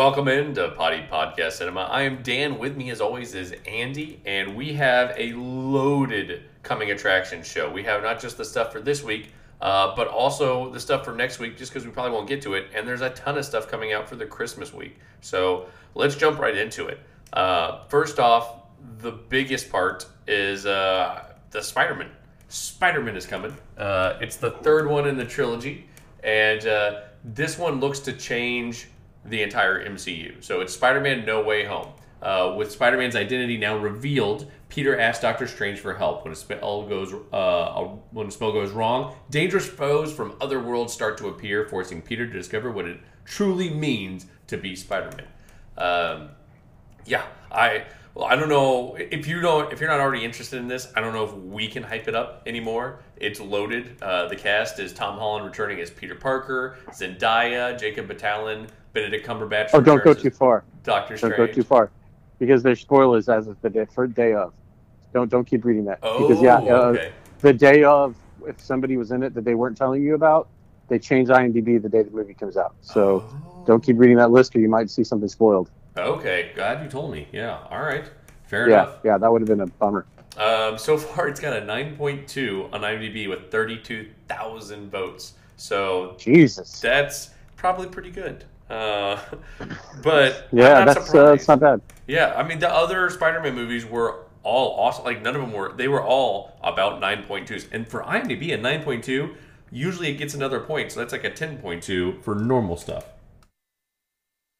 Welcome into Poddy Podcast Cinema. I am Dan. With me, as always, is Andy, and we have a loaded coming attraction show. We have not just the stuff for this week, uh, but also the stuff for next week, just because we probably won't get to it. And there's a ton of stuff coming out for the Christmas week. So let's jump right into it. Uh, first off, the biggest part is uh, the Spider Man. Spider Man is coming. Uh, it's the third one in the trilogy, and uh, this one looks to change the entire MCU. So it's Spider Man No Way Home. Uh, with Spider Man's identity now revealed, Peter asks Doctor Strange for help when a spell goes uh, when a spell goes wrong. Dangerous foes from other worlds start to appear, forcing Peter to discover what it truly means to be Spider Man. Um, yeah, I well, I don't know if you don't if you're not already interested in this. I don't know if we can hype it up anymore. It's loaded. Uh, the cast is Tom Holland returning as Peter Parker, Zendaya, Jacob Batalon, Benedict Cumberbatch. Oh, don't go too far. Doctor Strange. Don't go too far, because there's spoilers as of the day, day of. Don't don't keep reading that Oh, because yeah, uh, okay. the day of, if somebody was in it that they weren't telling you about, they change IMDb the day the movie comes out. So Oh. don't keep reading that list, or you might see something spoiled. Okay, glad you told me. Yeah, all right, fair yeah, enough. yeah, that would have been a bummer. Um, so far, it's got a 9.2 on IMDb with 32,000 votes. So Jesus. that's probably pretty good. Uh, but Yeah, not that's uh, that's not bad. Yeah, I mean the other Spider-Man movies were all awesome. Like none of them were. They were all about 9.2s. And for IMDb, a 9.2 usually it gets another point. So that's like a 10.2 for normal stuff.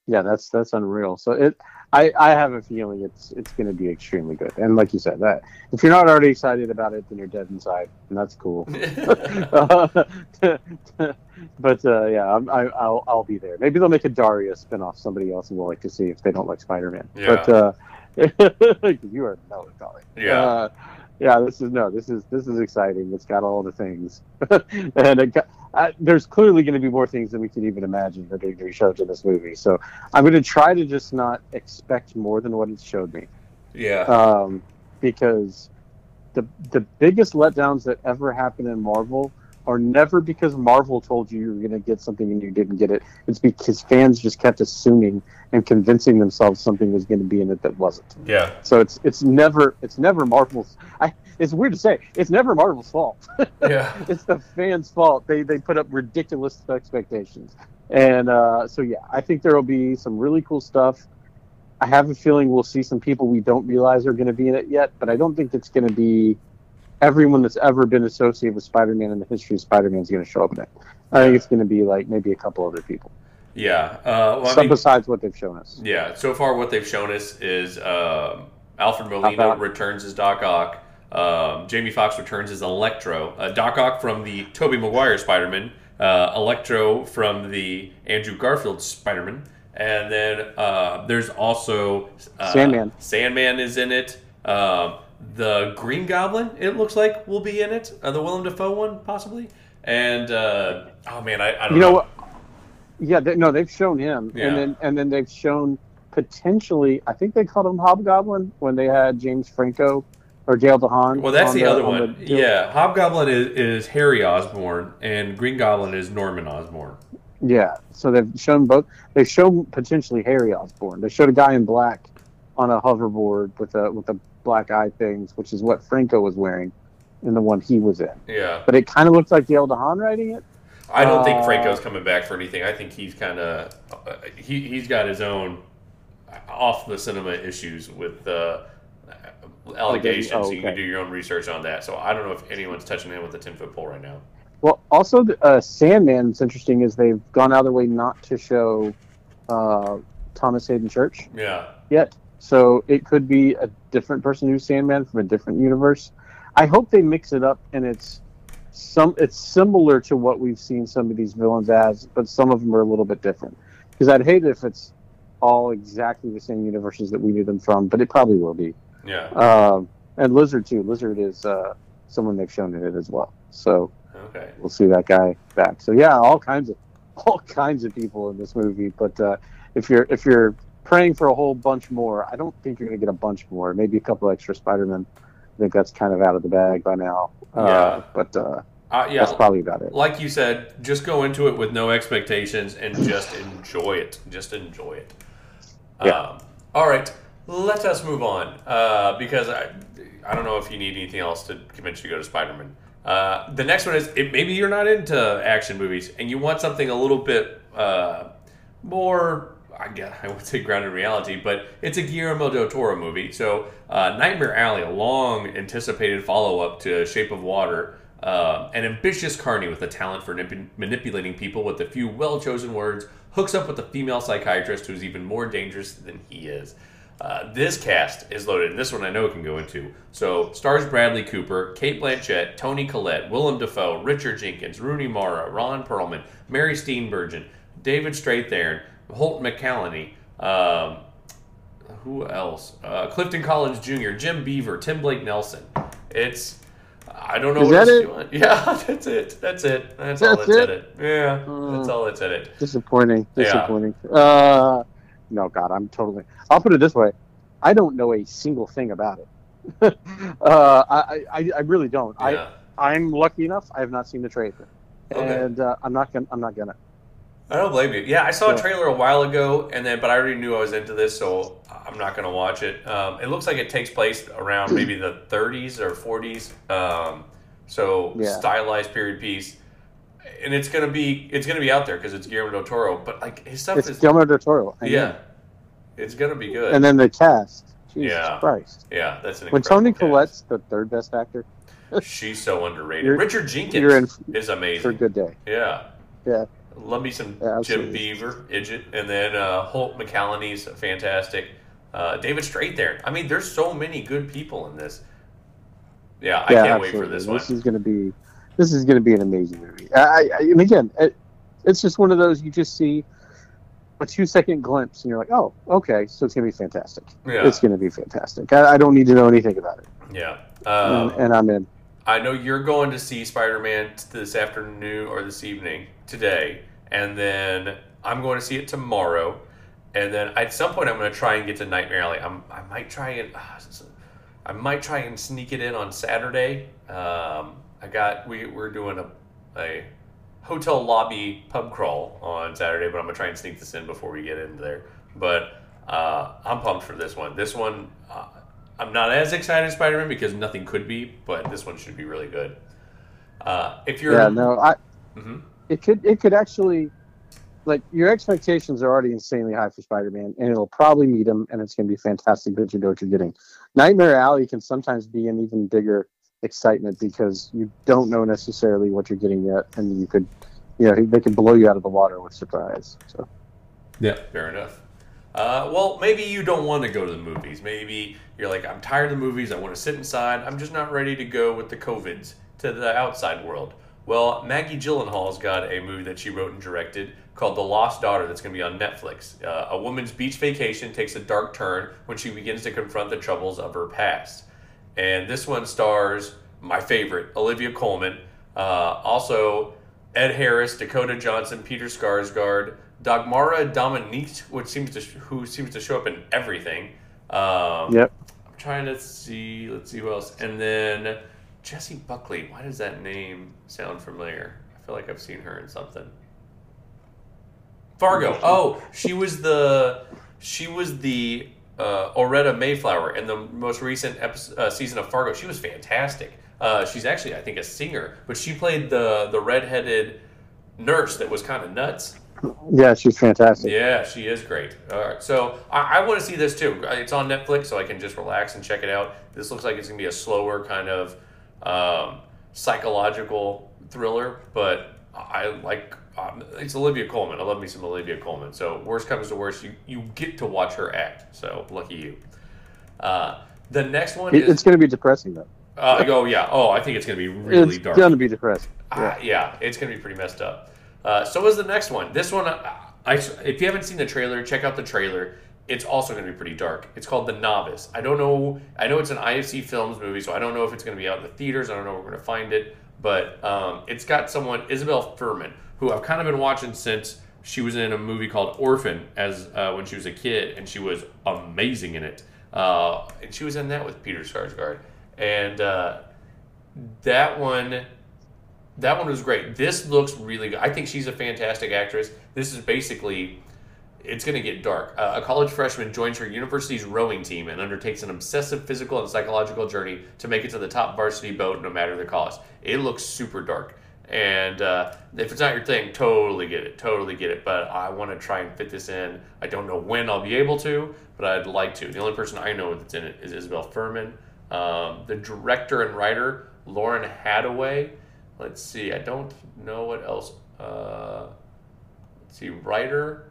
Yeah, that's that's unreal. So it, I I have a feeling it's it's going to be extremely good. And like you said, that if you're not already excited about it, then you're dead inside, and that's cool. but uh, yeah, I'm, I, I'll I'll be there. Maybe they'll make a Daria spinoff. Somebody else will like to see if they don't like Spider-Man. Yeah. But uh, you are melancholy. Yeah. Uh, yeah. This is no. This is this is exciting. It's got all the things, and it got, uh, there's clearly going to be more things than we can even imagine that are going to be shown in this movie. So I'm going to try to just not expect more than what it showed me yeah. um, because the the biggest letdowns that ever happen in Marvel are never because Marvel told you you were going to get something and you didn't get it. It's because fans just kept assuming and convincing themselves something was going to be in it that wasn't. yeah. So it's it's never it's never Marvel's. I it's weird to say it's never Marvel's fault. Yeah. it's the fans' fault. They they put up ridiculous expectations, and uh, so yeah, I think there will be some really cool stuff. I have a feeling we'll see some people we don't realize are going to be in it yet, but I don't think it's going to be everyone that's ever been associated with Spider-Man in the history of Spider-Man is going to show up in it. I think it's going to be like maybe a couple other people, Yeah. Uh, well, I some mean, besides what they've shown us. Yeah, so far what they've shown us is um Alfred Molina returns as Doc Ock. Um, Jamie Foxx returns as Electro. Uh, Doc Ock from the Tobey Maguire Spider-Man. Uh, Electro from the Andrew Garfield Spider-Man. And then uh, there's also uh, Sandman. Sandman is in it. Um, the Green Goblin, it looks like, will be in it. Uh, the Willem Dafoe one, possibly. And uh, oh man, I, I don't You know what? Yeah, they, no, they've shown him, Yeah. and then and then they've shown potentially. I think they called him Hobgoblin when they had James Franco or Dane DeHaan. Well, that's on the, other on one. the- yeah, Hobgoblin is, is Harry Osborn, and Green Goblin is Norman Osborn. yeah. So they've shown both. They've shown potentially Harry Osborn. They showed a guy in black on a hoverboard with a with a black eye things, which is what Franco was wearing in the one he was in. Yeah, But it kind of looks like Dane DeHaan writing it. I don't think Uh, Franco's coming back for anything. I think he's kind of uh, he he's got his own off the cinema issues with uh, allegations. Oh, So you can do your own research on that. So I don't know if anyone's touching him with a ten foot pole right now. Well, also, the- uh, Sandman. It's interesting is they've gone out of their way not to show uh, Thomas Haden Church Yeah, yet, so it could be a different person who's Sandman from a different universe. I hope they mix it up and it's some. It's similar to what we've seen some of these villains as, but some of them are a little bit different. Because I'd hate it if it's all exactly the same universes that we knew them from, but it probably will be. yeah. Um, and Lizard too. Lizard is uh, someone they've shown in it as well. So Okay. we'll see that guy back. So yeah, all kinds of all kinds of people in this movie. But uh, if you're if you're praying for a whole bunch more, I don't think you're going to get a bunch more. Maybe a couple extra Spider-Man. I think that's kind of out of the bag by now. Uh, Yeah. But uh, Uh, yeah. that's probably about it. like you said, just go into it with no expectations and just enjoy it. Just enjoy it. Yeah. Um, all right, let us move on uh, because I, I don't know if you need anything else to convince you to go to Spider Man. Uh, the next one is it, maybe you're not into action movies and you want something a little bit uh, more. I guess I would say grounded in reality, but it's a Guillermo del Toro movie. So, uh, Nightmare Alley, a long anticipated follow up to Shape of Water, uh, an ambitious carny with a talent for nip- manipulating people with a few well chosen words, hooks up with a female psychiatrist who's even more dangerous than he is. Uh, this cast is loaded, and this one I know can go into. So, stars Bradley Cooper, Cate Blanchett, Toni Collette, Willem Dafoe, Richard Jenkins, Rooney Mara, Ron Perlman, Mary Steenburgen, David Strathairn, Holt McCallany, um, who else? Uh, Clifton Collins Jr., Jim Beaver, Tim Blake Nelson. It's I don't know Is what that else it? you want. Yeah, that's it. That's it. That's, all That's that's it? in it. Yeah, that's Mm. all that's in it. Disappointing. Yeah. Disappointing. Uh, no, God, I'm totally. I'll put it this way: I don't know a single thing about it. uh, I, I, I really don't. Yeah. I, I'm lucky enough. I have not seen the trailer, Okay. and uh, I'm not gonna. I'm not gonna. I don't blame you. Yeah, I saw a trailer a while ago, and then but I already knew I was into this, so I'm not going to watch it. Um, it looks like it takes place around maybe the 30s or 40s, um, so Yeah. stylized period piece, and it's gonna be it's gonna be out there because it's Guillermo del Toro. But like his stuff It's is Guillermo del Toro. I know. yeah, it's gonna be good. And then the cast. Jesus Yeah. Christ. yeah, that's an When Toni Collette's the third best actor, she's so underrated. You're- Richard Jenkins in is amazing. for a good day. Yeah. Yeah. Love me some Yeah, Jim. Beaver, Idget, and then uh, Holt McCallany's fantastic. Uh, David Strathairn. I mean, there's so many good people in this. Yeah, I yeah, can't wait for absolutely. this one. This is going to be, this is going to be an amazing movie. I, I, and again, it, it's just one of those you just see a two second glimpse, and you're like, oh, okay, so it's going to be fantastic. Yeah, It's going to be fantastic. I, I don't need to know anything about it, yeah. Um, and, and I'm in. I know you're going to see Spider-Man this afternoon or this evening today, and then I'm going to see it tomorrow, and then at some point I'm going to try and get to Nightmare Alley. I'm, I might try and I might try and sneak it in on Saturday. Um, I got we we're doing a a hotel lobby pub crawl on Saturday, but I'm gonna try and sneak this in before we get into there. But uh, I'm pumped for this one. This one, uh, I'm not as excited as Spider-Man because nothing could be, but this one should be really good. Uh, if you're, Yeah, no, I. Mhm. It could, it could actually, like your expectations are already insanely high for Spider-Man, and it'll probably meet them, and it's going to be fantastic that you know what you're getting. Nightmare Alley can sometimes be an even bigger excitement because you don't know necessarily what you're getting yet, and you could, you know, they can blow you out of the water with surprise. So Yeah, fair enough. Uh, well, maybe you don't want to go to the movies. Maybe you're like, I'm tired of the movies. I want to sit inside. I'm just not ready to go with the COVIDs to the outside world. Well, Maggie Gyllenhaal's got a movie that she wrote and directed called The Lost Daughter that's going to be on Netflix. Uh, a woman's beach vacation takes a dark turn when she begins to confront the troubles of her past. And this one stars my favorite, Olivia Colman. Uh, also, Ed Harris, Dakota Johnson, Peter Sarsgaard, Dagmara Domińczyk, which seems to who seems to show up in everything. Um, Yep. I'm trying to see. Let's see who else. And then Jessie Buckley. Why does that name sound familiar? I feel like I've seen her in something. Fargo. Oh, she was the she was the uh, Oraetta Mayflower in the most recent episode, uh, season of Fargo. She was fantastic. Uh, she's actually, I think, a singer, but she played the the redheaded nurse that was kind of nuts. yeah, she's fantastic. Yeah, she is great. All right, so I, I want to see this too. It's on Netflix, so I can just relax and check it out. This looks like it's gonna be a slower kind of um, psychological thriller, but I like. Um, it's Olivia Colman. I love me some Olivia Colman. So worst comes to worst, you you get to watch her act. So lucky you. Uh, the next one It- is. it's going to be depressing though. Uh, oh yeah. Oh, I think it's gonna be really it's dark. It's going to be depressing. Uh, yeah, it's gonna be pretty messed up. Uh, so is the next one. This one, I, if you haven't seen the trailer, check out the trailer. It's also gonna be pretty dark. It's called The Novice. I don't know. I know it's an IFC Films movie, so I don't know if it's gonna be out in the theaters. I don't know where we're gonna find it, but um, it's got someone, Isabelle Fuhrman, who I've kind of been watching since she was in a movie called Orphan as uh, when she was a kid, and she was amazing in it. Uh, and she was in that with Peter Sarsgaard, and uh, that one that one was great. This looks really good. I think she's a fantastic actress. This is basically it's going to get dark. Uh, a college freshman joins her university's rowing team and undertakes an obsessive physical and psychological journey to make it to the top varsity boat, no matter the cost. It looks super dark. And uh, if it's not your thing, totally get it, totally get it. But I want to try and fit this in. I don't know when I'll be able to, but I'd like to. The only person I know that's in it is Isabelle Fuhrman. Um, the director and writer, Lauren Hadaway. Let's see, I don't know what else. Uh, let's see, writer.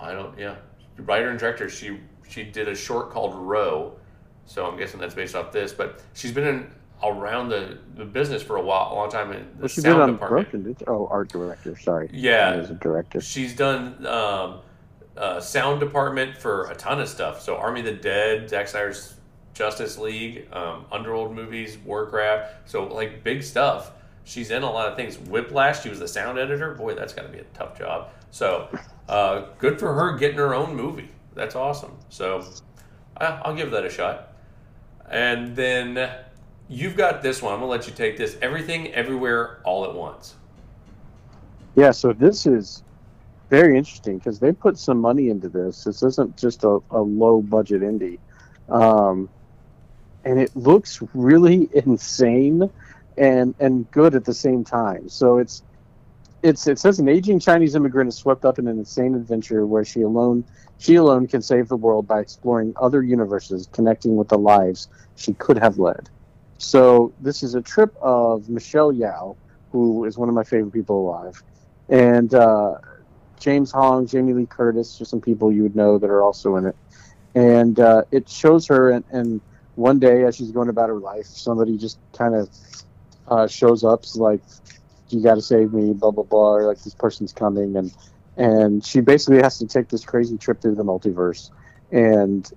I don't. Yeah, writer and director. She she did a short called Row, so I'm guessing that's based off this. But she's been in around the, the business for a while, a long time in the Well, she sound on department. Broken. Oh, art director. Sorry. Yeah. as a director. She's done um, uh, sound department for a ton of stuff. So Army of the Dead, Zack Snyder's Justice League, um, Underworld movies, Warcraft. So like big stuff. She's in a lot of things. Whiplash. She was the sound editor. Boy, that's got to be a tough job. So uh, good for her getting her own movie. That's awesome. So I'll give that a shot. And then you've got this one. I'm gonna let you take this. Everything, everywhere, all at once. Yeah, so this is very interesting because they put some money into this. This isn't just a, a low budget indie. Um, and it looks really insane and and good at the same time. So it's it's it says an aging Chinese immigrant is swept up in an insane adventure where she alone she alone can save the world by exploring other universes, connecting with the lives she could have led. So this is a trip of Michelle Yeoh, who is one of my favorite people alive, and uh, James Hong, Jamie Lee Curtis, just some people you would know that are also in it. And uh, it shows her, and, and one day as she's going about her life, somebody just kind of uh, shows up, like, "You got to save me," blah blah blah, or like this person's coming, and and she basically has to take this crazy trip through the multiverse, and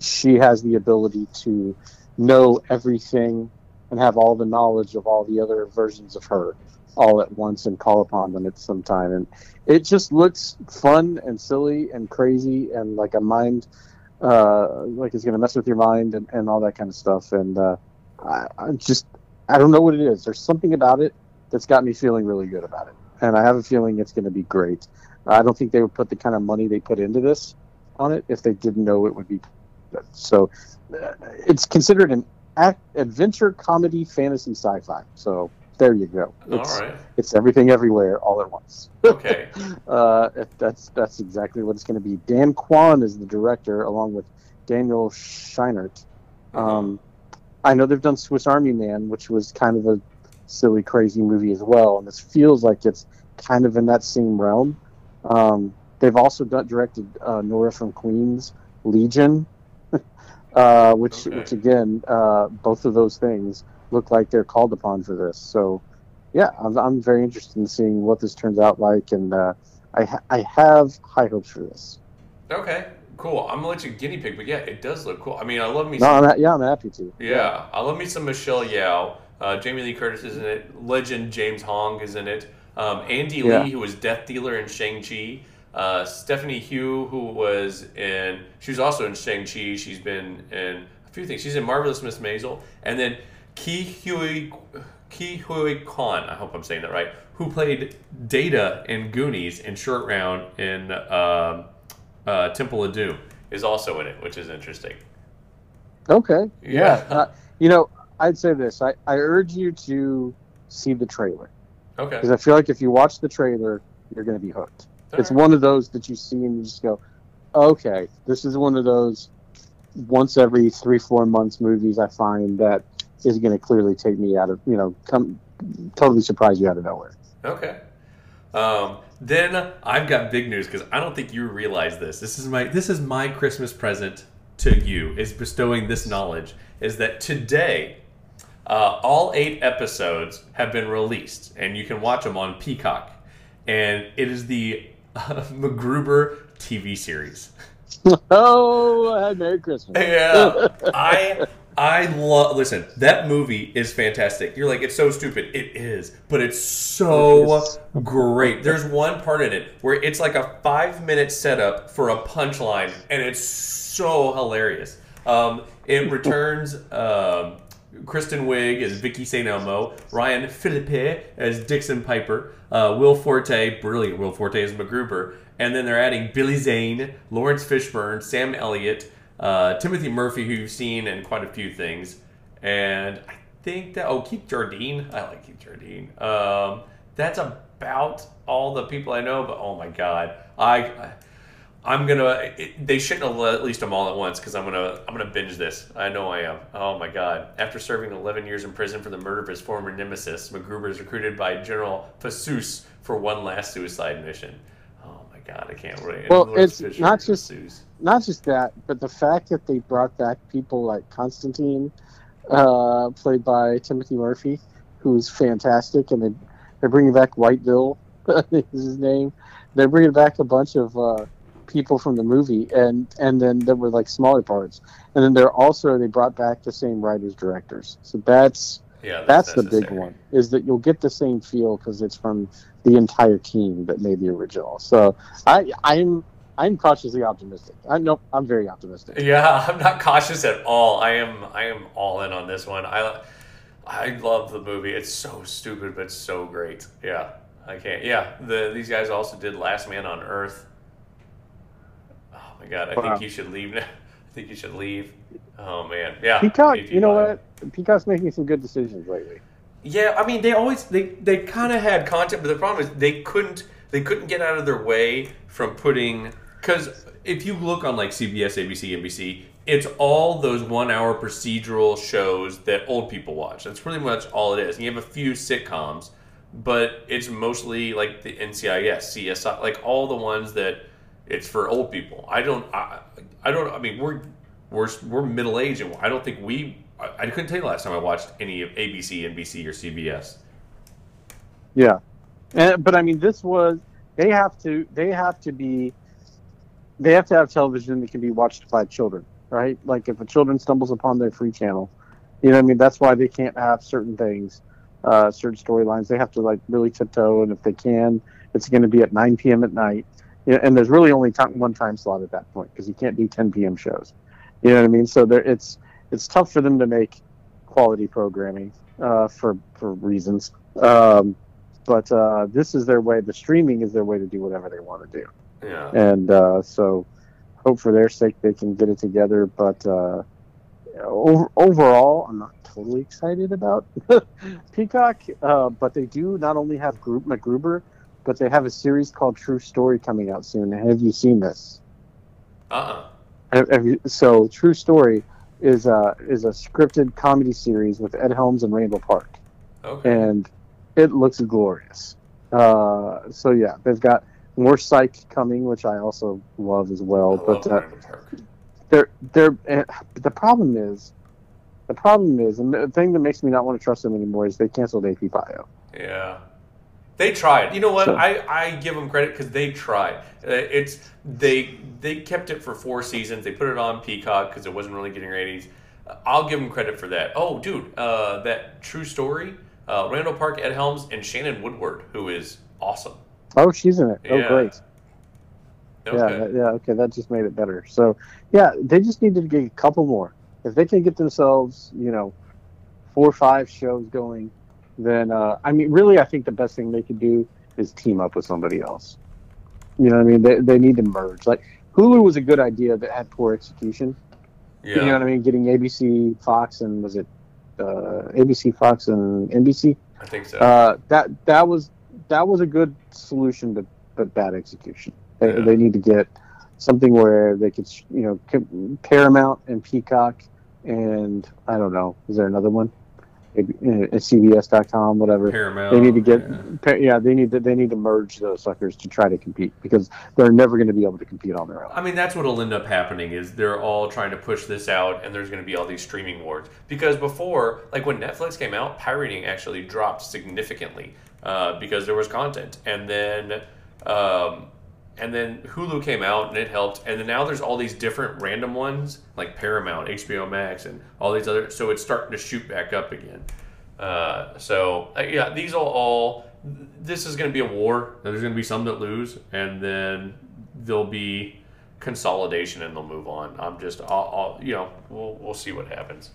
she has the ability to know everything and have all the knowledge of all the other versions of her all at once and call upon them at some time and it just looks fun and silly and crazy and like a mind uh, like it's going to mess with your mind and, and all that kind of stuff and uh, I, I just i don't know what it is. There's something about it that's got me feeling really good about it and i have a feeling it's going to be great i don't think they would put the kind of money they put into this on it if they didn't know it would be good so uh, it's considered an adventure comedy fantasy sci-fi so there you go it's, all right. it's everything everywhere all at once Okay. uh, that's that's exactly what it's going to be. Dan Kwan is the director, along with Daniel Scheinert. Um, I know they've done Swiss Army Man, which was kind of a silly, crazy movie as well, and this feels like it's kind of in that same realm. Um, they've also done, directed uh, Nora from Queens, Legion, uh, which Okay. which again, uh, both of those things look like they're called upon for this. So yeah, I'm, I'm very interested in seeing what this turns out like, and uh, I ha- I have high hopes for this. Okay. Cool. I'm gonna let you guinea pig, but yeah, it does look cool. I mean, I love me. No, Some, I'm ha- yeah, I'm happy to. yeah, I love me some Michelle Yeoh. Uh, Jamie Lee Curtis is in it. Legend James Hong is in it. Um, Andy Yeah. Lee, who was Death Dealer in Shang Chi. Uh, Stephanie Hsu, who was in, she was also in Shang Chi. She's been in a few things. She's in Marvelous Miss Maisel, and then Ke Huy Ke Huy Quan. I hope I'm saying that right. Who played Data in Goonies and Short Round in um, uh, Temple of Doom is also in it, which is interesting. Okay. Yeah. Yeah. Uh, you know, I'd say this. I, I urge you to see the trailer Okay. because I feel like if you watch the trailer, you're going to be hooked. It's All right. one of those that you see and you just go, okay, this is one of those once every three, four months movies I find that is going to clearly take me out of, you know, come totally surprise you out of nowhere. Okay. Um, then I've got big news because I don't think you realize this. This is my this is my Christmas present to you is bestowing this knowledge. Is that today uh, all eight episodes have been released and you can watch them on Peacock, and it is the uh, MacGruber TV series. oh, Merry Christmas. Yeah, I I love. Listen, that movie is fantastic. You're like, it's so stupid. It is, but it's so great. There's one part in it where it's like a five minute setup for a punchline, and it's so hilarious. Um, it returns. Um, Kristen Wiig as Vicky St. Elmo, Ryan Phillippe as Dixon Piper, uh, Will Forte, brilliant Will Forte as MacGruber, and then they're adding Billy Zane, Laurence Fishburne, Sam Elliott, uh, Timothy Murphy, who you've seen in quite a few things, and I think that oh Keith Jardine, I like Keith Jardine. Um, that's about all the people I know, but oh my god, I. I'm gonna. It, they shouldn't have released them all at once because I'm gonna. I'm gonna binge this. I know I am. Oh my god! After serving 11 years in prison for the murder of his former nemesis, MacGruber is recruited by General Fasus for one last suicide mission. Oh my god! I can't wait. Well, it's Fisher not just not just that, but the fact that they brought back people like Constantine, uh, played by Timothy Murphy, who's fantastic, and they they're bringing back White Bill, is his name. They're bringing back a bunch of. Uh, people from the movie, and and then there were like smaller parts, and then they're also they brought back the same writers directors. So that's yeah, that's, that's the big one is that you'll get the same feel because it's from the entire team that made the original. So I I'm I'm cautiously optimistic. I know I'm very optimistic. Yeah, I'm not cautious at all. I am I am all in on this one. I I love the movie. It's so stupid but so great. Yeah. I can't. Yeah, the these guys also did Last Man on Earth my god, I wow. think you should leave now. I think you should leave. Oh man, yeah. Peacock, you, you know what? Peacock's making some good decisions lately. Yeah, I mean they always they they kind of had content, but the problem is they couldn't they couldn't get out of their way from putting because if you look on like CBS, ABC, NBC, it's all those one hour procedural shows that old people watch. That's pretty much all it is. And you have a few sitcoms, but it's mostly like the NCIS, CSI, like all the ones that it's for old people. I don't. I, I don't. I mean, we're we're we're middle aged, and I don't think we. I, I couldn't tell you last time I watched any of ABC, NBC, or CBS. Yeah, and, but I mean, this was they have to they have to be they have to have television that can be watched by children, right? Like if a children stumbles upon their free channel, you know, I mean, that's why they can't have certain things, uh, certain storylines. They have to like really tiptoe, and if they can, it's going to be at 9 p.m. at night and there's really only time, one time slot at that point because you can't do 10 p.m. shows. You know what I mean? So there, it's it's tough for them to make quality programming uh, for for reasons. Um, but uh, this is their way. The streaming is their way to do whatever they want to do. Yeah. And uh, so, hope for their sake they can get it together. But uh, over, overall, I'm not totally excited about Peacock. Uh, but they do not only have Group MacGruber, but they have a series called True Story coming out soon. Have you seen this? Uh. Uh-uh. Have, have you, so True Story is a is a scripted comedy series with Ed Helms and Randall Park. Okay. And it looks glorious. Uh, so yeah, they've got more Psych coming, which I also love as well. I but uh, they're they're uh, the problem is the problem is, and the thing that makes me not want to trust them anymore is they canceled AP Bio. Yeah. They tried. You know what? So, I, I give them credit because they tried. Uh, it's they they kept it for four seasons. They put it on Peacock because it wasn't really getting ratings. I'll give them credit for that. Oh, dude, uh, that true story. Uh, Randall Park, Ed Helms, and Shannon Woodward, who is awesome. Oh, she's in it. Oh, yeah. great. Okay. Yeah, yeah. Okay, that just made it better. So, yeah, they just needed to get a couple more. If they can get themselves, you know, four or five shows going, then uh, I mean, really, I think the best thing they could do is team up with somebody else. You know what I mean? They, they need to merge. Like Hulu was a good idea that had poor execution. Yeah. You know what I mean? Getting ABC, Fox, and was it uh, ABC, Fox, and NBC? I think so. Uh, that that was that was a good solution, but but bad execution. They, yeah. they need to get something where they could, you know, Paramount and Peacock, and I don't know, is there another one? CBS.com, whatever. Paramount. They need to get, yeah. yeah. they need to they need to merge those suckers to try to compete because they're never going to be able to compete on their own. I mean, that's what'll end up happening is they're all trying to push this out, and there's going to be all these streaming wars. Because before, like when Netflix came out, pirating actually dropped significantly uh, because there was content, and then. Um, and then Hulu came out and it helped, and then now there's all these different random ones like Paramount, HBO Max, and all these other. So it's starting to shoot back up again. Uh, so uh, yeah, these will all. This is going to be a war. There's going to be some that lose, and then there'll be consolidation, and they'll move on. I'm just, I'll, I'll you know, we'll we'll see what happens.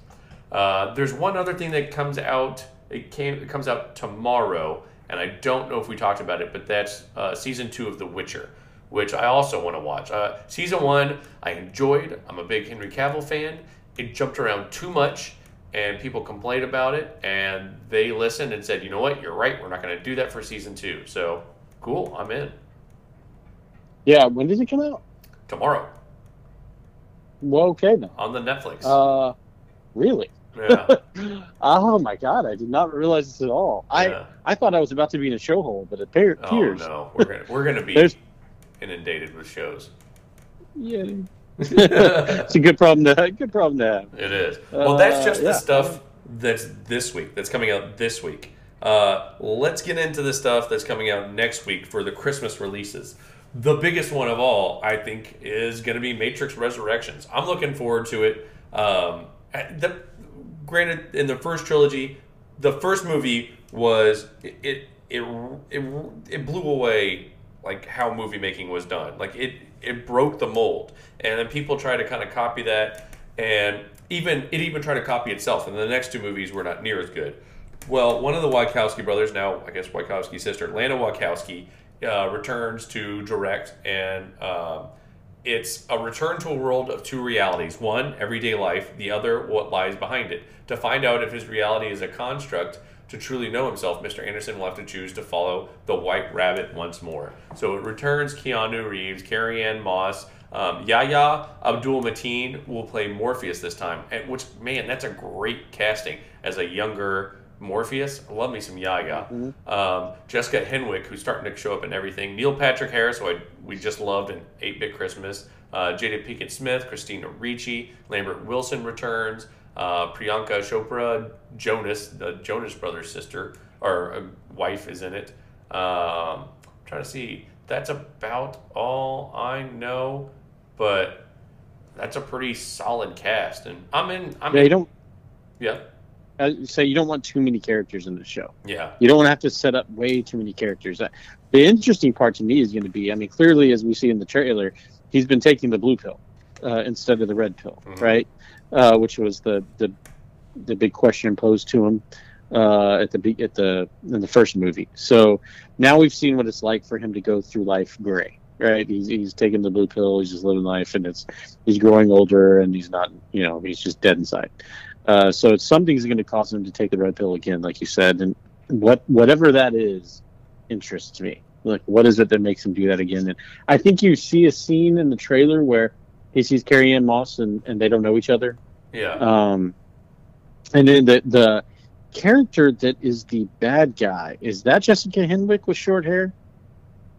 Uh, there's one other thing that comes out. It came. It comes out tomorrow, and I don't know if we talked about it, but that's uh, season two of The Witcher which I also want to watch. Uh, season one, I enjoyed. I'm a big Henry Cavill fan. It jumped around too much, and people complained about it, and they listened and said, you know what, you're right. We're not going to do that for season two. So cool, I'm in. Yeah, when does it come out? Tomorrow Well, okay then. on the Netflix. Uh, really? yeah. oh my god, I did not realize this at all. I yeah. I thought I was about to be in a show hole, but it Oh appears. no, we're gonna we're gonna be There's- inundated with shows. Yeah. it's a good problem to good problem to have. It is. Well, that's Uh, just the yeah. stuff that's this week. That's coming out this week. Uh, let's get into the stuff that's coming out next week for the Christmas releases. The biggest one of all, I think, is going to be Matrix Resurrections. I'm looking forward to it. Um, the, granted, in the first trilogy, the first movie was it it it, it, it blew away like how movie making was done. Like it it broke the mold, and then people try to kind of copy that, and even it even tried to copy itself. And the next two movies were not near as good. Well, one of the Wachowski brothers, now I guess Wachowski's sister, Lana Wachowski, uh, returns to direct, and um, it's a return to a world of two realities: one, everyday life; the other, what lies behind it. To find out if his reality is a construct, to truly know himself, Mr. Anderson will have to choose to follow the White Rabbit once more. So it returns Keanu Reeves, Carrie Ann Moss. Um, Yahya Abdul Mateen will play Morpheus this time, and which man, that's a great casting as a younger Morpheus. Love me some Yahya. Um, Jessica Henwick, who's starting to show up in everything. Neil Patrick Harris, who I, we just loved in 8 Bit Christmas. Uh, Jada Pinkett Smith, Christina Ricci, Lambert Wilson returns. Uh, Priyanka Chopra, Jonas, the Jonas Brothers' sister or uh, wife, is in it. Um, trying to see. That's about all I know, but that's a pretty solid cast, and I'm in. I'm Yeah, you in, don't yeah, uh, say you don't want too many characters in the show. yeah, You don't want to have to set up way too many characters. Uh, The interesting part to me is going to be, I mean, clearly as we see in the trailer, he's been taking the blue pill uh, instead of the red pill, Mhm. right? Uh, which was the, the the big question posed to him uh, at the at the in the first movie. So now we've seen what it's like for him to go through life gray, right? He's he's taking the blue pill, he's just living life, and it's he's growing older, and he's not, you know, he's just dead inside. Uh, so something's going to cause him to take the red pill again, like you said, and what whatever that is interests me. Like, what is it that makes him do that again? And I think you see a scene in the trailer where he sees Carrie Ann Moss and, and they don't know each other. yeah. Um, and then the the character that is the bad guy is that Jessica Henwick with short hair?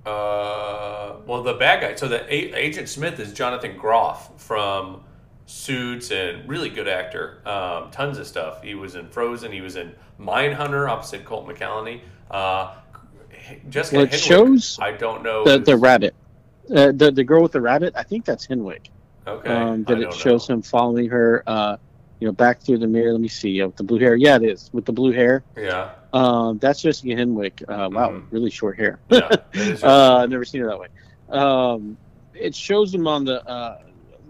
Uh, well, the bad guy. So the a- Agent Smith is Jonathan Groff from Suits and really good actor. Um, tons of stuff. He was in Frozen. He was in Mindhunter opposite Holt McCallany. Uh, Jessica Well, it Henwick, shows I don't know. The the rabbit, uh, the the girl with the rabbit. I think that's Henwick. Okay. um, that it shows know. him following her, uh, you know, back through the mirror. Let me see, uh, with the blue hair. Yeah, it is with the blue hair. Yeah. Um, that's Jessica Henwick. Uh, wow, Mhm. really short hair. Yeah. uh, I've never seen her that way. Um, it shows him on the uh,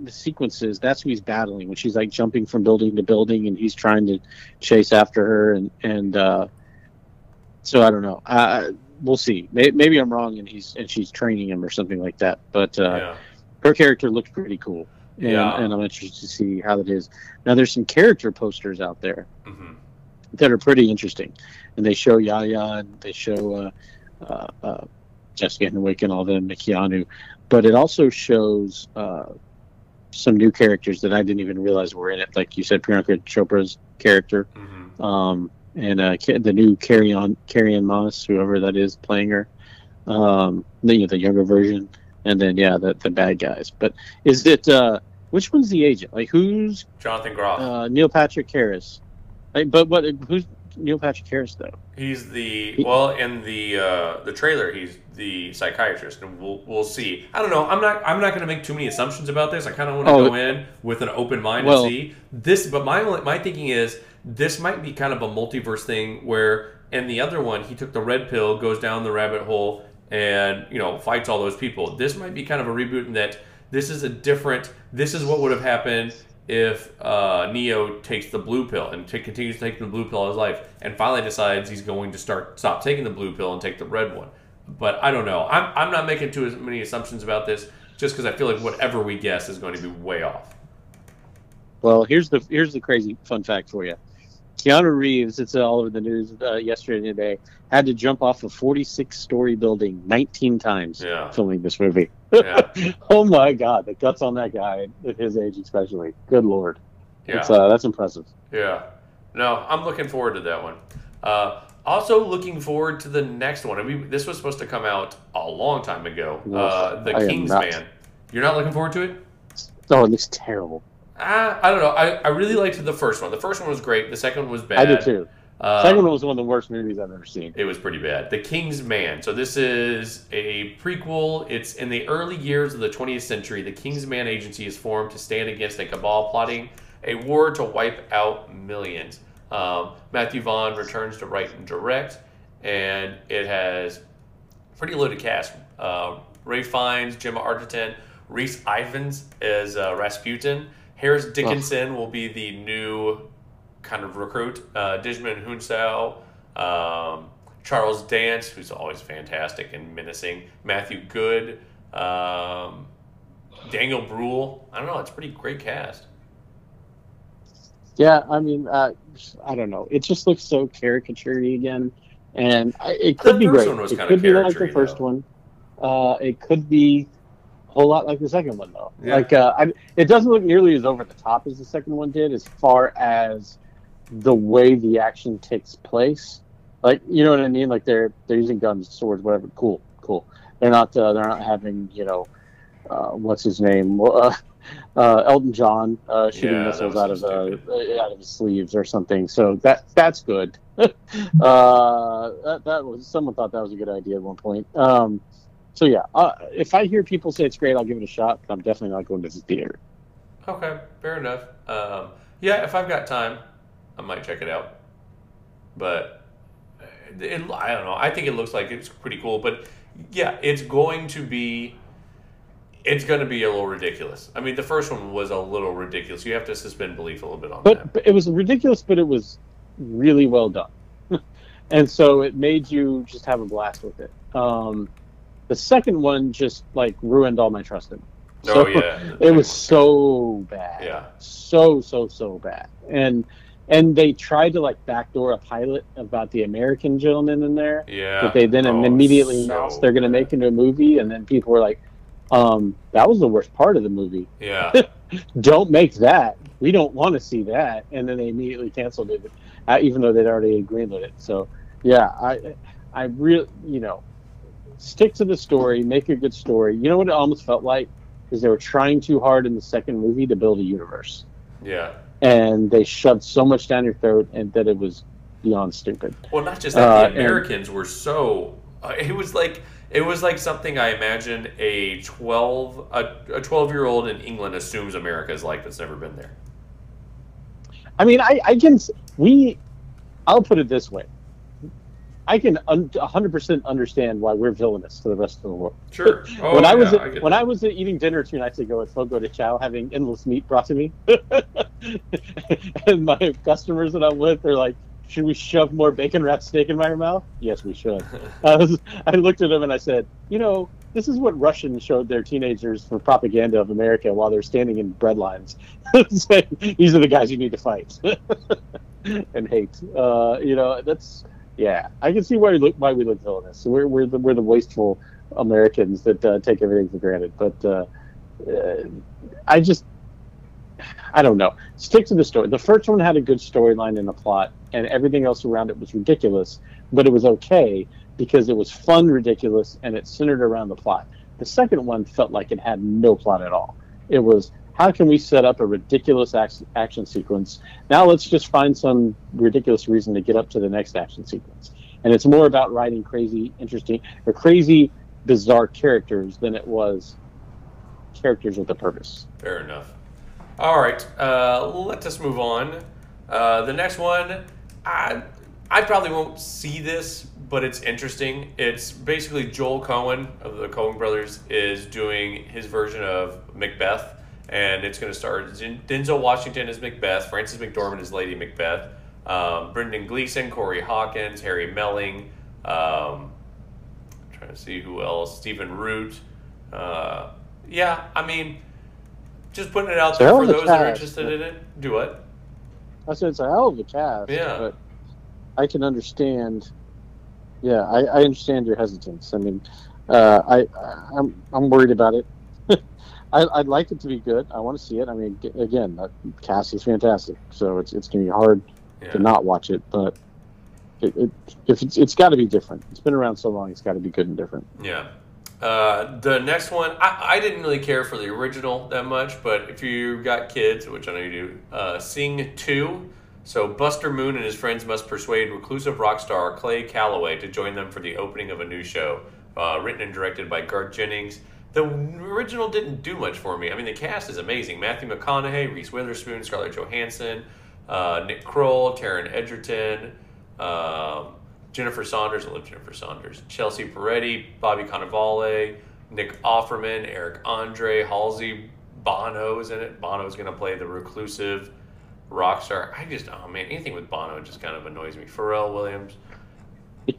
the sequences. That's who he's battling when she's like jumping from building to building, and he's trying to chase after her. And and uh, so I don't know. Uh, we'll see. Maybe, maybe I'm wrong, and he's and she's training him or something like that. But uh, yeah. Her character looks pretty cool. And, Yeah. and I'm interested to see how that is. Now, there's some character posters out there hmm that are pretty interesting, and they show Yahya and they show uh, uh, uh, Jessica Henwick and all them, Keanu, but it also shows uh, some new characters that I didn't even realize were in it. Like you said, Priyanka Chopra's character, hmm um, and uh, the new Carrie on Carrie Moss, whoever that is playing her, um, the you know, the younger version, and then yeah, the the bad guys. But is it uh, which one's the agent? Like who's Jonathan Groff. uh, Neil Patrick Harris? Like, but what who's Neil Patrick Harris though? He's the well in the uh, the trailer. He's the psychiatrist, and we'll we'll see. I don't know. I'm not I'm not going to make too many assumptions about this. I kind of want to Oh, go in with an open mind well- and see this. But my my thinking is this might be kind of a multiverse thing where in the other one he took the red pill, goes down the rabbit hole, and you know fights all those people. This might be kind of a reboot in that this is a different. This is what would have happened if uh, Neo takes the blue pill and t- continues take the blue pill all his life, and finally decides he's going to start stop taking the blue pill and take the red one. but I don't know. I'm, I'm not making too many assumptions about this just because I feel like whatever we guess is going to be way off. Well, here's the here's the crazy fun fact for you. Keanu Reeves, it's all over the news uh, yesterday and today, had to jump off a 46 story building 19 times Yeah. filming this movie. Yeah. oh my God, the guts on that guy at his age, especially. Good lord, Yeah. Uh, that's impressive. Yeah. No, I'm looking forward to that one. Uh, also looking forward to the next one. I mean, this was supposed to come out a long time ago. Uh, the I King's Man. You're not looking forward to it? Oh, it looks terrible. Uh, I don't know. I, I really liked the first one. The first one was great. The second one was bad. I did too. Um, Second one was one of the worst movies I've ever seen. It was pretty bad. The King's Man. So this is a prequel. It's in the early years of the 20th century. The King's Man agency is formed to stand against a cabal plotting a war to wipe out millions. Um, Matthew Vaughn returns to write and direct, and it has pretty loaded cast. Uh, Ralph Fiennes, Gemma Arterton, Rhys Ifans as uh, Rasputin. Harris Dickinson will be the new kind of recruit. Uh, Djimon Hounsou, um, Charles Dance, who's always fantastic and menacing. Matthew Goode, um, Daniel Bruhl. I don't know. It's a pretty great cast. Yeah, I mean, uh, I don't know. It just looks so caricature again, and I, it could be great. one was it could be like the first though. one. Uh, it could be whole lot like the second one, though. Yeah. Like, uh, I, it doesn't look nearly as over the top as the second one did, as far as the way the action takes place. Like, you know what I mean? Like they're they're using guns, swords, whatever. Cool, cool. They're not uh, they're not having you know, uh, what's his name? Uh, uh, Elton John uh, shooting Yeah, missiles out of uh, out of his sleeves or something. So that that's good. uh, that, that was someone thought that was a good idea at one point. Um, so yeah, uh, if I hear people say it's great, I'll give it a shot. But I'm definitely not going to the theater. Okay, fair enough. Um, yeah, if I've got time, I might check it out. But uh, it, I don't know. I think it looks like it's pretty cool. But yeah, it's going to be. It's going to be a little ridiculous. I mean, the first one was a little ridiculous. You have to suspend belief a little bit on But, that. but it was ridiculous, but it was really well done, and so it made you just have a blast with it. Um, the second one just like ruined all my trust in. it. Oh So, yeah, it was so bad. Yeah, so so so bad and and they tried to like backdoor a pilot about the american gentleman in there yeah. that they then Oh, immediately so announced they're going to make into a movie and then people were like um that was the worst part of the movie Yeah, don't make that we don't want to see that and then they immediately canceled it uh, even though they'd already greenlit it so yeah i i really you know stick to the story make a good story you know what it almost felt like is they were trying too hard in the second movie to build a universe yeah. and they shoved so much down your throat and that it was beyond stupid. Well, not just that. Uh, the and- Americans were so. Uh, it was like it was like something I imagine a twelve a, a twelve year old in England assumes America is like that's never been there. I mean, I, I can we, I'll put it this way, I can un, 100% understand why we're villainous to the rest of the world. Sure. Oh, when I was yeah, at, get when that. I was eating dinner two nights ago at Fogo de Chao, having endless meat brought to me, and my customers that I'm with they're like, "Should we shove more bacon wrapped steak in my mouth?" Yes, we should. I, was, I looked at them and I said, "You know, this is what Russians showed their teenagers for propaganda of America while they're standing in bread lines. Saying, These are the guys you need to fight and hate." Uh, you know, that's yeah. I can see why we look why we look villainous. We're we're the, we're the wasteful Americans that uh, take everything for granted. But uh, uh, I just I don't know. Stick to the story. The first one had a good storyline and a plot, and everything else around it was ridiculous, but it was okay because it was fun, ridiculous, and it centered around the plot. The second one felt like it had no plot at all. It was how can we set up a ridiculous action sequence? Now let's just find some ridiculous reason to get up to the next action sequence. And it's more about writing crazy, interesting, or crazy, bizarre characters than it was characters with a purpose. Fair enough. All right, uh, let us move on. Uh, the next one, I, I probably won't see this, but it's interesting. It's basically Joel Coen of the Coen brothers is doing his version of Macbeth, and it's going to start Denzel Washington as Macbeth, Frances McDormand as Lady Macbeth, um, Brendan Gleeson, Corey Hawkins, Harry Melling. Um, trying to see who else. Stephen Root. Uh, yeah, I mean, just putting it out there for those that are interested in it. Do what? I said it's a hell of a cast. Yeah. But I can understand. Yeah, I, I understand your hesitance. I mean, uh, I I'm I'm worried about it. I, I'd like it to be good. I want to see it. I mean, again, the cast is fantastic, so it's it's gonna be hard Yeah. to not watch it. But it, it if it's it's got to be different. It's been around so long. It's got to be good and different. Yeah. Uh, the next one, I, I didn't really care for the original that much, but if you got kids, which I know you do, uh, Sing 2. So Buster Moon and his friends must persuade reclusive rock star Clay Calloway to join them for the opening of a new show, uh, written and directed by Garth Jennings. The original didn't do much for me. I mean, the cast is amazing: Matthew McConaughey, Reese Witherspoon, Scarlett Johansson, uh, Nick Kroll, Taron Egerton, um, Jennifer Saunders. I love Jennifer Saunders. Chelsea Peretti, Bobby Cannavale, Nick Offerman, Eric Andre, Halsey Bono is in it. Bono's going to play the reclusive rock star. I just, oh man, anything with Bono just kind of annoys me. Pharrell Williams,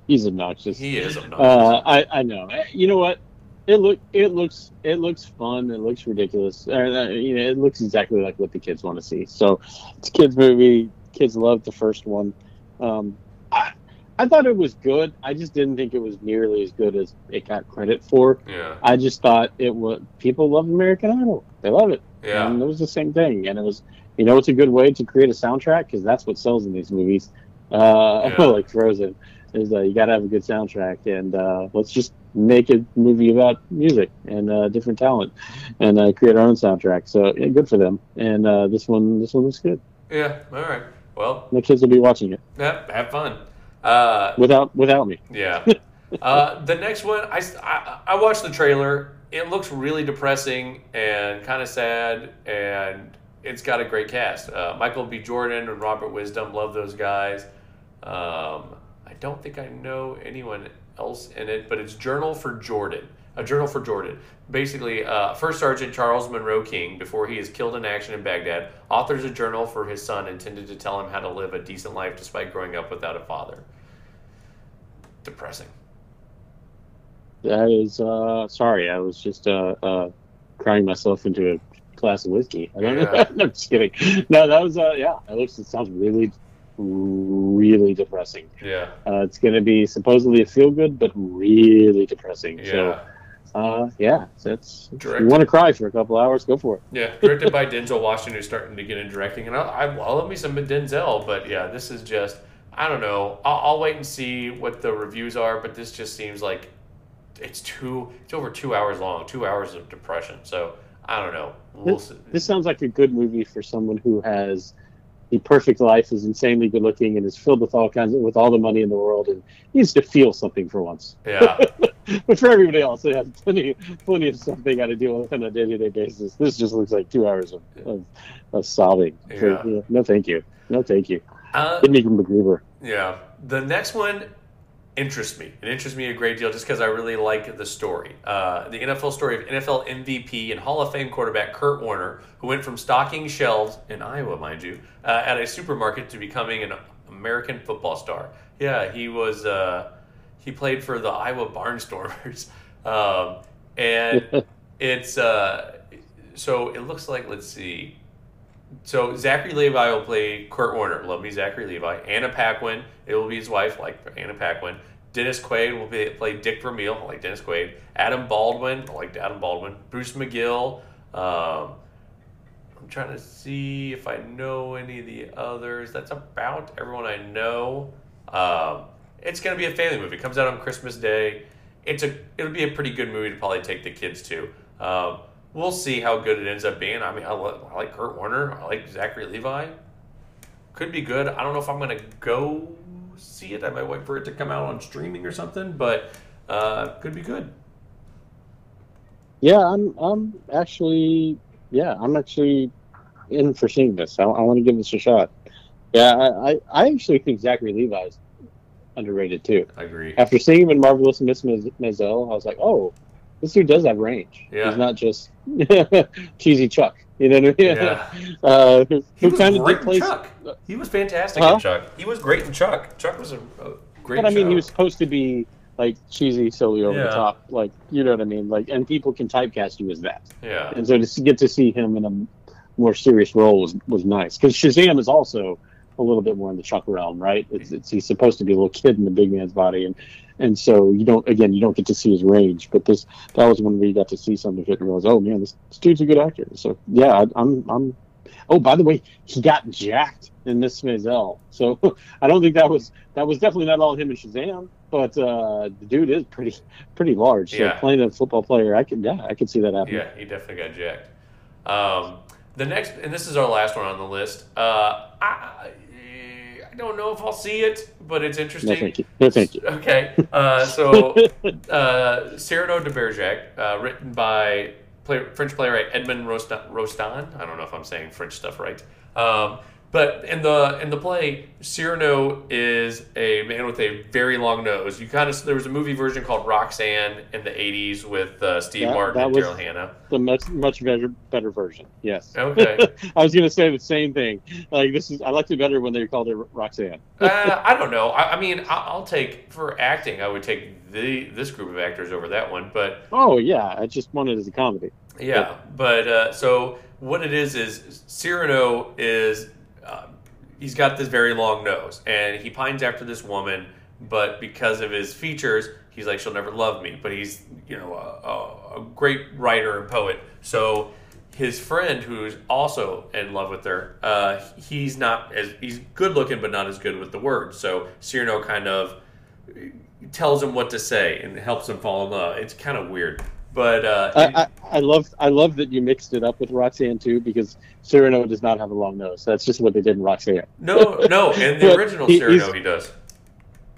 He's obnoxious. he is obnoxious. Uh, I I know. You know what? It look it looks it looks fun. It looks ridiculous. Uh, uh, you know, it looks exactly like what the kids want to see. So it's a kids movie. Kids love the first one. Um, I I thought it was good. I just didn't think it was nearly as good as it got credit for. yeah, I just thought it was people love American Idol. They love it. yeah, And it was the same thing. And it was, you know, it's a good way to create a soundtrack because that's what sells in these movies. Uh, Yeah. like Frozen, is uh, you got to have a good soundtrack. And uh, let's just make a movie about music and uh, different talent and uh, create our own soundtrack. So yeah, good for them. And uh, this one, this one looks good. yeah. All right. Well, The kids will be watching it yeah, have fun. Uh, without without me. Yeah. uh, the next one, I, I, I watched the trailer. It looks really depressing and kind of sad, and it's got a great cast. Uh, Michael B. Jordan and Robert Wisdom, love those guys. Um, don't think I know anyone else in it, but it's Journal for Jordan. A Journal for Jordan. Basically, uh, First Sergeant Charles Monroe King, before he is killed in action in Baghdad, authors a journal for his son intended to tell him how to live a decent life despite growing up without a father. Depressing. That is, uh, sorry, I was just uh, uh, crying myself into a glass of whiskey. I don't Yeah. know. I'm just kidding. No, that was, uh, yeah, it looks, it sounds really, really depressing. Yeah. Uh, it's going to be supposedly a feel good, but really depressing. Yeah. So, uh, yeah, so it's, if Direct- you want to cry for a couple hours, go for it. Yeah. Directed by Denzel Washington, who's starting to get in directing. And I, I, I love me some Denzel, but yeah, this is just, I don't know. I'll, I'll wait and see what the reviews are, but this just seems like it's two, it's over two hours long, two hours of depression. So I don't know. We'll see. This sounds like a good movie for someone who has the perfect life, is insanely good looking, and is filled with all kinds of, with all the money in the world, and needs to feel something for once. Yeah. but for everybody else, they have plenty, plenty of stuff they got to deal with on a day-to-day basis. This just looks like two hours of, of, of sobbing. So, Yeah. yeah, no, thank you. No, thank you. Uh, Give me MacGruber. Yeah. The next one interests me. It interests me a great deal just because I really like the story. Uh, the NFL story of NFL MVP and Hall of Fame quarterback Kurt Warner, who went from stocking shelves in Iowa, mind you, uh, at a supermarket to becoming an American football star. Yeah, he was. Uh, he played for the Iowa Barnstormers, um, and it's. Uh, so it looks like. Let's see. So Zachary Levi will play Kurt Warner. Love me, Zachary Levi. Anna Paquin, it will be his wife, like Anna Paquin. Dennis Quaid will be, play Dick Vermeil, like Dennis Quaid. Adam Baldwin, like Adam Baldwin. Bruce McGill. Um, I'm trying to see if I know any of the others. That's about everyone I know. Um, it's gonna be a family movie. It comes out on Christmas Day. It's a it'll be a pretty good movie to probably take the kids to. Um, we'll see how good it ends up being. I mean, I, li- I like Kurt Warner. I like Zachary Levi. Could be good. I don't know if I'm gonna go see it. I might wait for it to come out on streaming or something, but uh, could be good. Yeah, I'm. I'm actually. Yeah, I'm actually in for seeing this. I, I want to give this a shot. Yeah, I, I, I actually think Zachary Levi's underrated too. I agree. After seeing him in Marvelous Miss Maz- Maisel, I was like, oh, this dude does have range. Yeah. He's not just cheesy Chuck. You know what I mean? Yeah. uh, who He was kind great in replaced. Chuck. He was fantastic Huh? in Chuck. He was great in Chuck. Chuck was a, a great But I mean, show. he was supposed to be like cheesy, silly, over Yeah. the top. Like you know what I mean? Like, and people can typecast you as that. Yeah. And so to get to see him in a more serious role was was nice because Shazam is also a little bit more in the Chuck realm, right? It's, it's he's supposed to be a little kid in the big man's body, and and so you don't again you don't get to see his range. But this that was when we got to see some of it and realize, oh man, this, this dude's a good actor. So yeah, I, I'm I'm. Oh, by the way, he got jacked in Miss Maisel. So I don't think that was that was definitely not all him and Shazam. But uh, the dude is pretty pretty large. So Yeah. playing a football player, I could yeah, I could see that happening. Yeah, he definitely got jacked. Um, the next, and this is our last one on the list. Uh, I don't know if I'll see it, but it's No, interesting. thank you. No, thank you. Okay, uh, so uh, Cyrano de Bergerac, uh, written by play, French playwright Edmond Rostand. I don't know if I'm saying French stuff right. Um, but in the in the play, Cyrano is a man with a very long nose. You kind of there was a movie version called Roxanne in the '80s with uh, Steve That- Martin that and Daryl Hannah. The much much better better version. Yes. Okay. I was gonna say the same thing. Like this is I liked it better when they called it Roxanne. uh, I don't know. I, I mean, I, I'll take for acting. I would take the this group of actors over that one. But Oh yeah, I just wanted it as a comedy. yeah, but uh, so what it is is Cyrano is uh, he's got this very long nose, and he pines after this woman. But because of his features, he's like she'll never love me. But he's you know a, a, a great writer and poet. So his friend, who's also in love with her, uh, he's not as he's good looking, but not as good with the words. So Cyrano kind of tells him what to say and helps him fall in love. It's kind of weird, but uh, I, I, I love I love that you mixed it up with Roxanne too because Cyrano does not have a long nose. That's just what they did in Roxanne. no, no, in the original he- Cyrano, he does.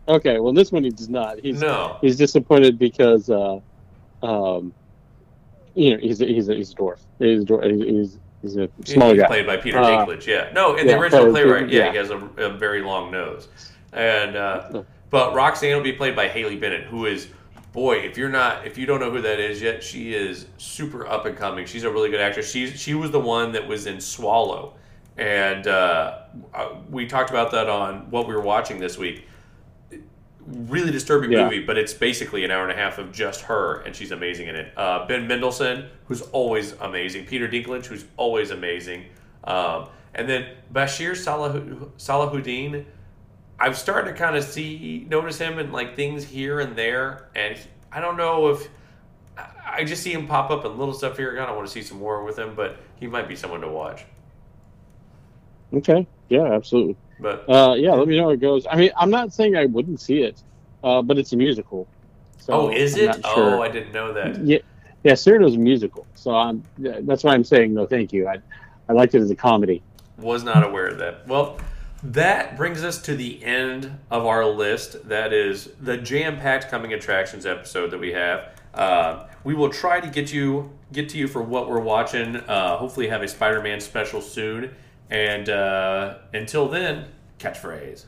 Okay, well this one he does not. He's No, he's disappointed because uh, um, you know he's a, he's a, he's a dwarf. He's a, dwarf. he's, he's a smaller he's guy. played by Peter Uh, Dinklage. Yeah, no, in the original playwright, yeah, yeah. he has a, a very long nose, and uh, but Roxanne will be played by Haley Bennett, who is. Boy, if you're not, if you don't know who that is yet, she is super up and coming. She's a really good actress. She she was the one that was in Swallow, and uh, uh, we talked about that on what we were watching this week. Really disturbing Yeah. movie, but it's basically an hour and a half of just her, and she's amazing in it. Uh, ben Mendelsohn, who's always amazing. Peter Dinklage, who's always amazing. Um, and then Bashir Salah- Salahuddin, I've started to kind of see, notice him in like things here and there, and he- I don't know if I- just see him pop up in little stuff here. I kind of want to see some more with him, but he might be someone to watch. Okay, yeah, absolutely. But Uh, yeah, let me know how it goes. I mean, I'm not saying I wouldn't see it, uh, but it's a musical. So oh, is I'm it? sure. Oh, I didn't know that. Yeah, yeah, Cyrano's a musical, so I'm. yeah, That's why I'm saying no, thank you. I, I liked it as a comedy. Was not aware of that. Well, that brings us to the end of our list. That is the jam-packed coming attractions episode that we have. Uh, we will try to get you get to you for what we're watching. Uh, hopefully, have a Spider-Man special soon. And uh, until then, catchphrase.